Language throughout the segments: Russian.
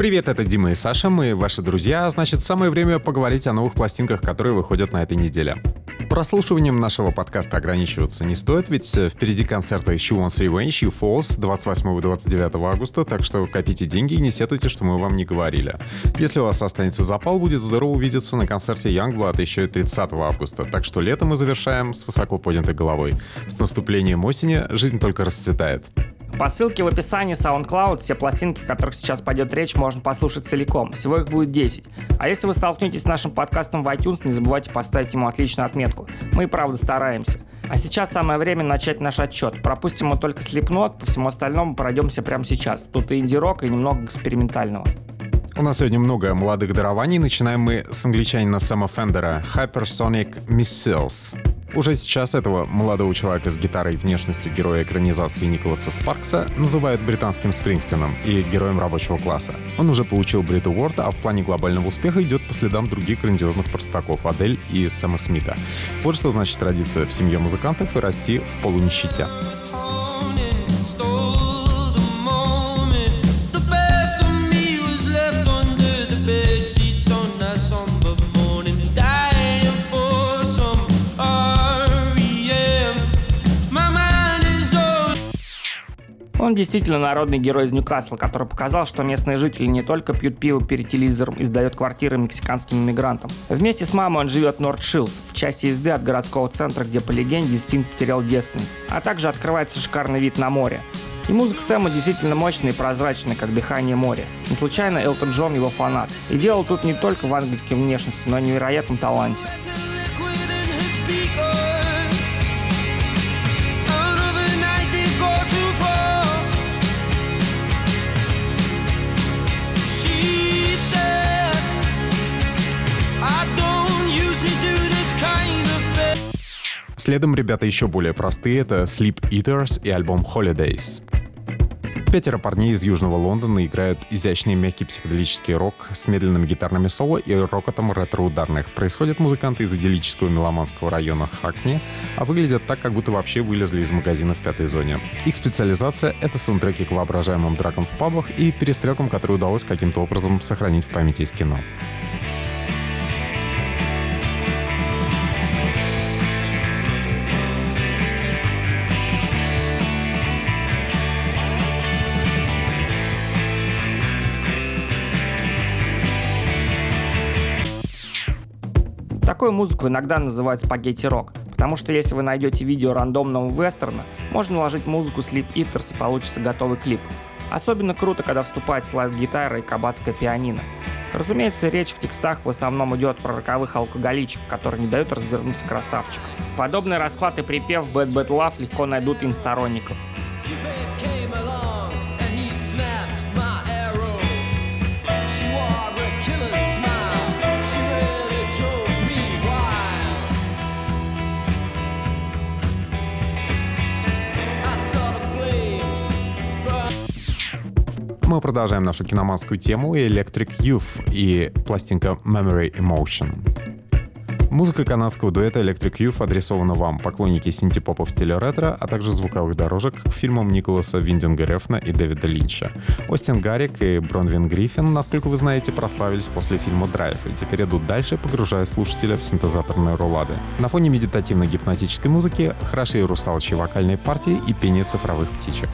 Привет, это Дима и Саша, мы ваши друзья, значит самое время поговорить о новых пластинках, которые выходят на этой неделе. Прослушиванием нашего подкаста ограничиваться не стоит, ведь впереди концерты She Wants Revenge и Falls 28-29 августа, так что копите деньги и не сетуйте, что мы вам не говорили. Если у вас останется запал, будет здорово увидеться на концерте Youngblood еще и 30 августа, так что лето мы завершаем с высоко поднятой головой. С наступлением осени жизнь только расцветает. По ссылке в описании SoundCloud все пластинки, о которых сейчас пойдет речь, можно послушать целиком. Всего их будет 10. А если вы столкнетесь с нашим подкастом в iTunes, не забывайте поставить ему отличную отметку. Мы и правда стараемся. А сейчас самое время начать наш отчет. Пропустим мы только слепнот, по всему остальному пройдемся прямо сейчас. Тут и инди-рок, и немного экспериментального. У нас сегодня много молодых дарований. Начинаем мы с англичанина Сэма Фендера Hypersonic Missiles. Уже сейчас этого молодого человека с гитарой внешностью героя экранизации Николаса Спаркса называют британским Спрингстином и героем рабочего класса. Он уже получил Брит Уорд, а в плане глобального успеха идет по следам других грандиозных простаков Адель и Сэма Смита. Вот что значит родиться в семье музыкантов и расти в полунищете. Он действительно народный герой из Ньюкасла, который показал, что местные жители не только пьют пиво перед телевизором и сдают квартиры мексиканским иммигрантам. Вместе с мамой он живет в Норт-Шилдс, в часе езды от городского центра, где по легенде Стинг потерял девственность. А также открывается шикарный вид на море. И музыка Сэма действительно мощная и прозрачная, как дыхание моря. Не случайно Элтон Джон его фанат. И дело тут не только в английской внешности, но и невероятном таланте. Следом ребята еще более простые, это Sleep Eaters и альбом Holidays. Пятеро парней из Южного Лондона играют изящный мягкий психоделический рок с медленными гитарными соло и рокотом ретро-ударных. Происходят музыканты из идиллического меломанского района Хакни, а выглядят так, как будто вообще вылезли из магазина в пятой зоне. Их специализация — это саундтреки к воображаемым дракам в пабах и перестрелкам, которые удалось каким-то образом сохранить в памяти из кино. Такую музыку иногда называют спагетти-рок, потому что если вы найдете видео рандомного вестерна, можно вложить музыку Sleep Eaters и получится готовый клип. Особенно круто, когда вступает слайд-гитара и кабацкая пианино. Разумеется, речь в текстах в основном идет про роковых алкоголичек, которые не дают развернуться красавчикам. Подобный расклад и припев Bad Bad Love легко найдут им сторонников. Мы продолжаем нашу киноманскую тему Electric Youth и пластинка Memory Emotion. Музыка канадского дуэта Electric Youth адресована вам, поклонники синтепопа в стиле ретро, а также звуковых дорожек к фильмам Николаса Виндинга Рефна и Дэвида Линча. Остин Гаррик и Бронвин Гриффин, насколько вы знаете, прославились после фильма «Драйв» и теперь идут дальше, погружая слушателя в синтезаторные рулады. На фоне медитативно-гипнотической музыки хороши русалочьи вокальные партии и пение цифровых птичек.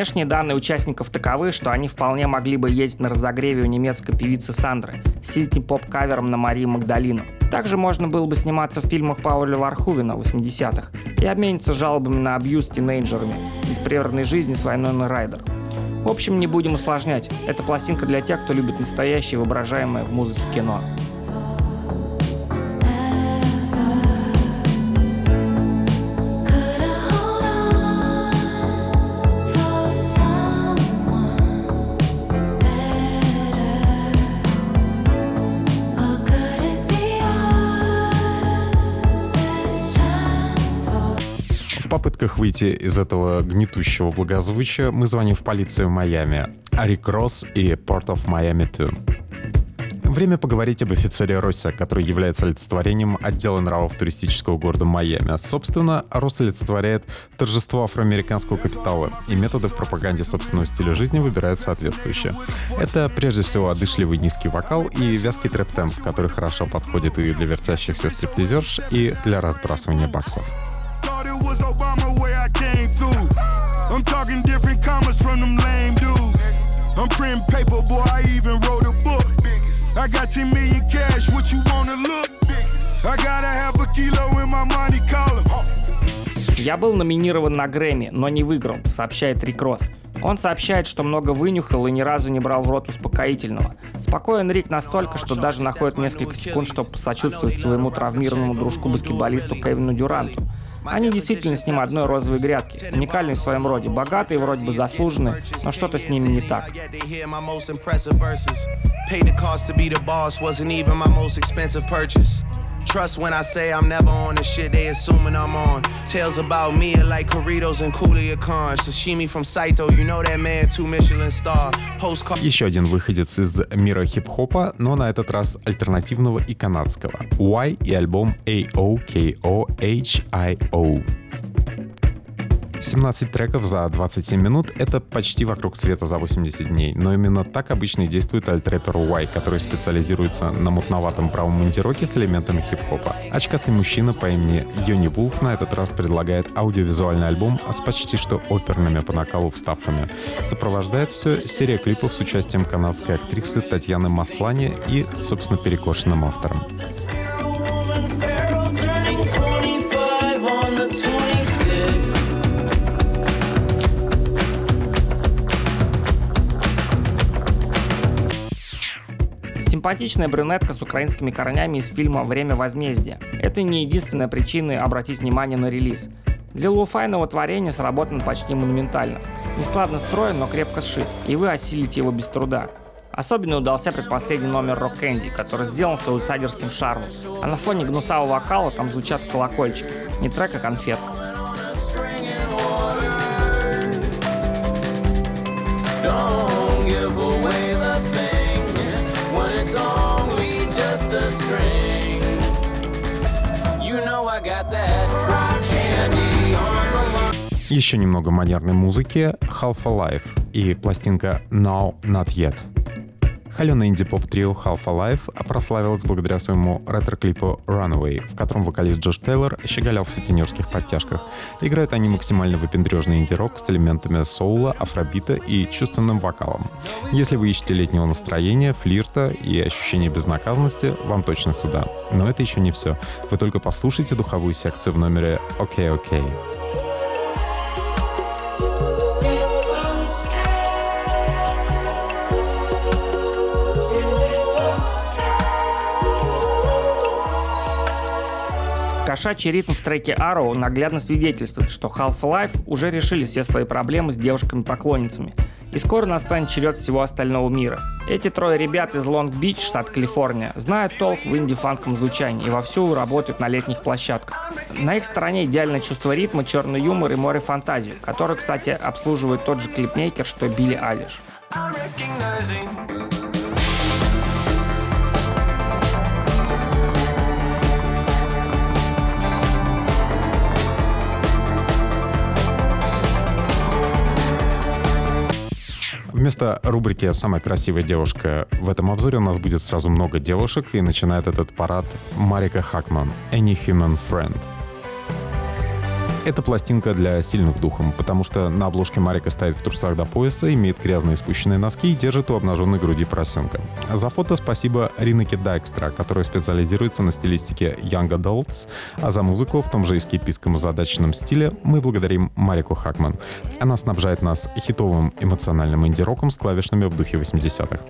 Внешние данные участников таковы, что они вполне могли бы ездить на разогреве у немецкой певицы Сандры, сидеть поп-кавером на Марии Магдалину. Также можно было бы сниматься в фильмах Пауля Вархувина 80-х и обмениться жалобами на абьюз тинейджерами из прерванной жизни с Вайной Райдер. В общем, не будем усложнять. Это пластинка для тех, кто любит настоящее воображаемое в музыке кино. Выйти из этого гнетущего благозвучия мы звоним в полицию Майами. Ари Кросс и Port of Miami 2. Время поговорить об офицере Росса, который является олицетворением отдела нравов туристического города Майами. Собственно, Росс олицетворяет торжество афроамериканского капитала, и методы в пропаганде собственного стиля жизни выбирают соответствующие. Это прежде всего одышливый низкий вокал и вязкий трэп-темп, который хорошо подходит и для вертящихся стриптизерш, и для разбрасывания баксов. was Obama I'm talking different commas from them lame dudes. I'm printing paper, boy, I even wrote a book. I got 10 million cash, what you wanna look? I got a half a kilo in my money column. Я был номинирован на Грэмми, но не выиграл, сообщает Рик Росс. Он сообщает, что много вынюхал и ни разу не брал в рот успокоительного. Спокоен Рик настолько, что даже находит несколько секунд, чтобы посочувствовать своему травмированному дружку-баскетболисту Кевину Дюранту. Они действительно с ним одной розовой грядки, уникальные в своем роде, богатые, вроде бы заслуженные, но что-то с ними не так. Trust when I say I'm never on the shit they assuming I'm on. Tales about me are like Corritos and Coolia Khan. Sashimi from Saito, you know that man, two Michelin star. Postcard... Еще один выходец из мира хип-хопа, но на этот раз альтернативного и канадского. Y и альбом A-O-K-O-H-I-O. 17 треков за 27 минут — это почти вокруг света за 80 дней. Но именно так обычно и действует альтрэпер Y, который специализируется на мутноватом правом мундироке с элементами хип-хопа. Очкастый мужчина по имени Йони Вулф на этот раз предлагает аудиовизуальный альбом с почти что оперными по накалу вставками. Сопровождает все серия клипов с участием канадской актрисы Татьяны Маслани и, собственно, перекошенным автором. Симпатичная брюнетка с украинскими корнями из фильма «Время возмездия». Это не единственная причина обратить внимание на релиз. Для лоу-файного творения сработан почти монументально. Нескладно строен, но крепко сшит, и вы осилите его без труда. Особенно удался предпоследний номер Rock Candy, который сделан с аутсайдерским шармом. А на фоне гнусавого вокала там звучат колокольчики. Не трек, а конфетка. Don't give away Еще немного модерной музыки, Half Alive и пластинка Now Not Yet. Холеный инди-поп-трио Half Alive прославилась благодаря своему ретро-клипу Runaway, в котором вокалист Джош Тейлор щеголял в сутенерских подтяжках. Играют они максимально выпендрежный инди-рок с элементами соула, афробита и чувственным вокалом. Если вы ищете летнего настроения, флирта и ощущения безнаказанности, вам точно сюда. Но это еще не все. Вы только послушайте духовую секцию в номере «Окей, okay, окей». Okay. Кошачий ритм в треке Arrow наглядно свидетельствует, что Half-Life уже решили все свои проблемы с девушками-поклонницами. И скоро настанет черед всего остального мира. Эти трое ребят из Лонг-Бич, штат Калифорния, знают толк в инди-фанком звучании и вовсю работают на летних площадках. На их стороне идеальное чувство ритма, черный юмор и море фантазии, который, кстати, обслуживает тот же клипмейкер, что Билли Алиш. Вместо рубрики «Самая красивая девушка» в этом обзоре у нас будет сразу много девушек, и начинает этот парад Марика Хакман «Any Human Friend». Это пластинка для сильных духом, потому что на обложке Марика стоит в трусах до пояса, имеет грязные спущенные носки и держит у обнаженной груди поросенка. За фото спасибо Ринаке Дайкстра, которая специализируется на стилистике Young Adults, а за музыку в том же эскипистском задачном стиле мы благодарим Марику Хакман. Она снабжает нас хитовым эмоциональным инди-роком с клавишными в духе 80-х.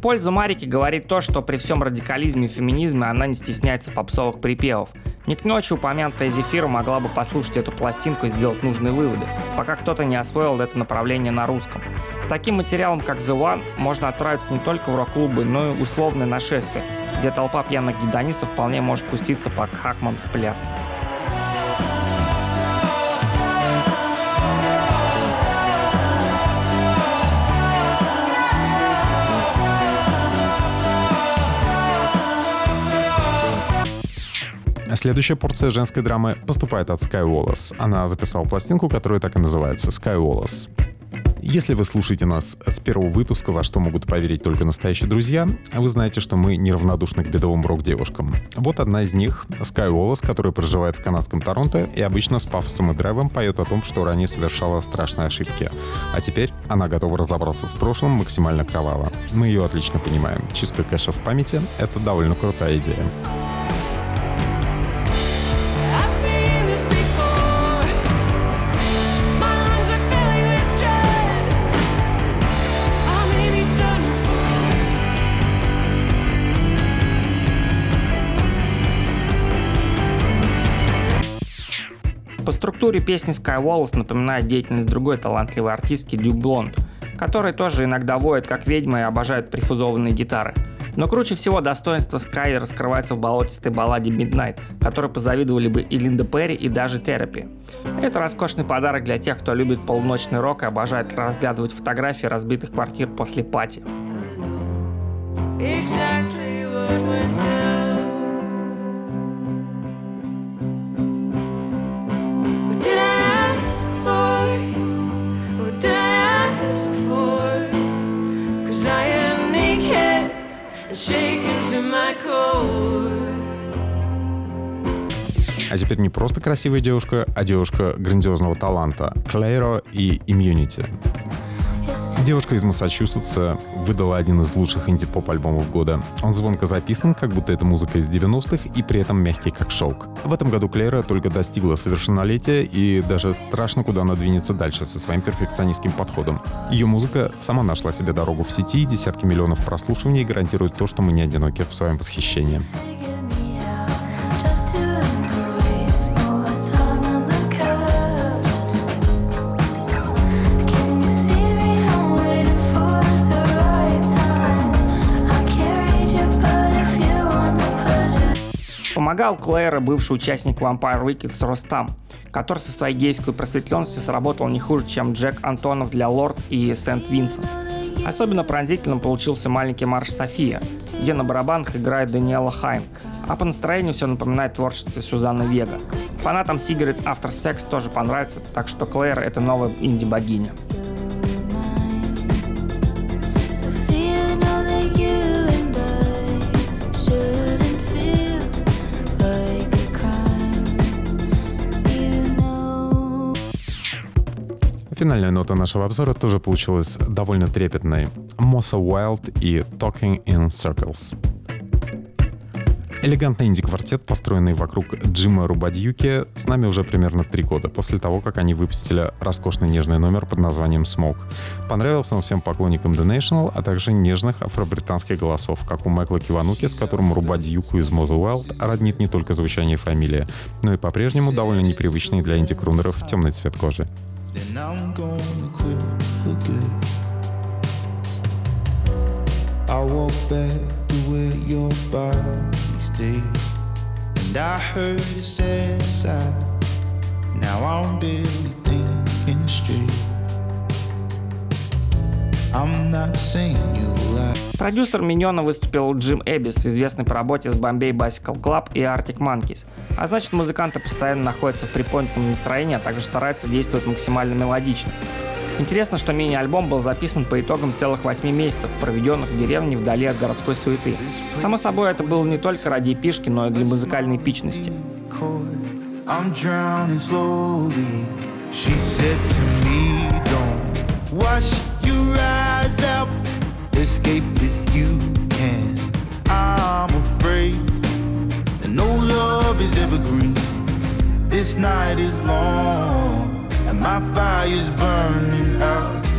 Пользу Марики говорит то, что при всем радикализме и феминизме она не стесняется попсовых припевов. Не к ночи упомянутая Зефира могла бы послушать эту пластинку и сделать нужные выводы, пока кто-то не освоил это направление на русском. С таким материалом, как The One, можно отправиться не только в рок-клубы, но и условное нашествие, где толпа пьяных гедонистов вполне может пуститься по Хакман в пляс. Следующая порция женской драмы поступает от Sky Wallace. Она записала пластинку, которая так и называется Sky Wallace. Если вы слушаете нас с первого выпуска, во что могут поверить только настоящие друзья, вы знаете, что мы неравнодушны к бедовым рок-девушкам. Вот одна из них, Sky Wallace, которая проживает в канадском Торонто и обычно с пафосом и драйвом поет о том, что ранее совершала страшные ошибки. А теперь она готова разобраться с прошлым максимально кроваво. Мы ее отлично понимаем. Чистка кэша в памяти — это довольно крутая идея. По структуре песни Sky Wallace напоминает деятельность другой талантливой артистки Дю Блонд, которая тоже иногда воет как ведьма и обожает прифузованные гитары. Но круче всего достоинство Sky раскрывается в болотистой балладе Midnight, которой позавидовали бы и Линда Перри, и даже Терапи. Это роскошный подарок для тех, кто любит полуночный рок и обожает разглядывать фотографии разбитых квартир после пати. Exactly просто красивая девушка, а девушка грандиозного таланта. Клейро и Immunity. Девушка из Массачусетса выдала один из лучших инди-поп альбомов года. Он звонко записан, как будто это музыка из 90-х, и при этом мягкий, как шелк. В этом году Клейра только достигла совершеннолетия, и даже страшно, куда она двинется дальше со своим перфекционистским подходом. Ее музыка сама нашла себе дорогу в сети, десятки миллионов прослушиваний гарантируют то, что мы не одиноки в своем восхищении. Помогал Клэра бывший участник Vampire Wicked Ростам, который со своей гейской просветленностью сработал не хуже, чем Джек Антонов для Лорд и Сент-Винсент. Особенно пронзительным получился маленький марш София, где на барабанах играет Даниэла Хайм, а по настроению все напоминает творчество Сюзанны Вега. Фанатам Cigarettes After Sex тоже понравится, так что Клэр — это новая инди-богиня. Финальная нота нашего обзора тоже получилась довольно трепетной. Mossa Wild и Talking in Circles. Элегантный инди-квартет, построенный вокруг Джима Рубадьюки, с нами уже примерно три года, после того, как они выпустили роскошный нежный номер под названием «Smoke». Понравился он всем поклонникам The National, а также нежных афробританских голосов, как у Майкла Кивануки, с которым Рубадьюку из Mother Wild роднит не только звучание фамилии, но и по-прежнему довольно непривычный для инди-крунеров темный цвет кожи. Then I'm gonna quit for good. I walk back to where your body stayed, and I heard a sad sigh. Now I'm barely Продюсер Миньона выступил Джим Эббис, известный по работе с Bombay Bicycle Club и Arctic Monkeys. А значит, музыканты постоянно находятся в приподнятом настроении, а также стараются действовать максимально мелодично. Интересно, что мини-альбом был записан по итогам целых 8 месяцев, проведенных в деревне вдали от городской суеты. Само собой, это было не только ради пишки, но и для музыкальной эпичности. She said to me, don't wash rise up, escape if you can. I'm afraid that no love is evergreen. This night is long, and my fire's burning out.